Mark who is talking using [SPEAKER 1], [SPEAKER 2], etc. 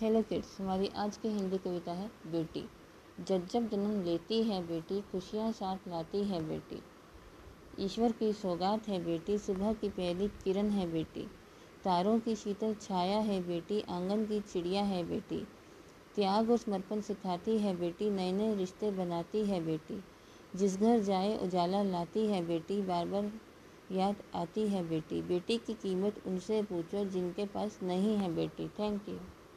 [SPEAKER 1] Hello kids हमारी आज की हिंदी कविता है, बेटी। जब जब जन्म लेती है बेटी, खुशियाँ साथ लाती है बेटी। ईश्वर की सौगात है बेटी, सुबह की पहली किरण है बेटी। तारों की शीतल छाया है बेटी, आँगन की चिड़िया है बेटी। त्याग और समर्पण सिखाती है बेटी नए नए रिश्ते बनाती है बेटी। जिस घर जाए, उजाला लाती है बेटी बार बार याद आती है बेटी। बेटी की कीमत उनसे पूछो, जिनके पास नहीं है बेटी। Thank you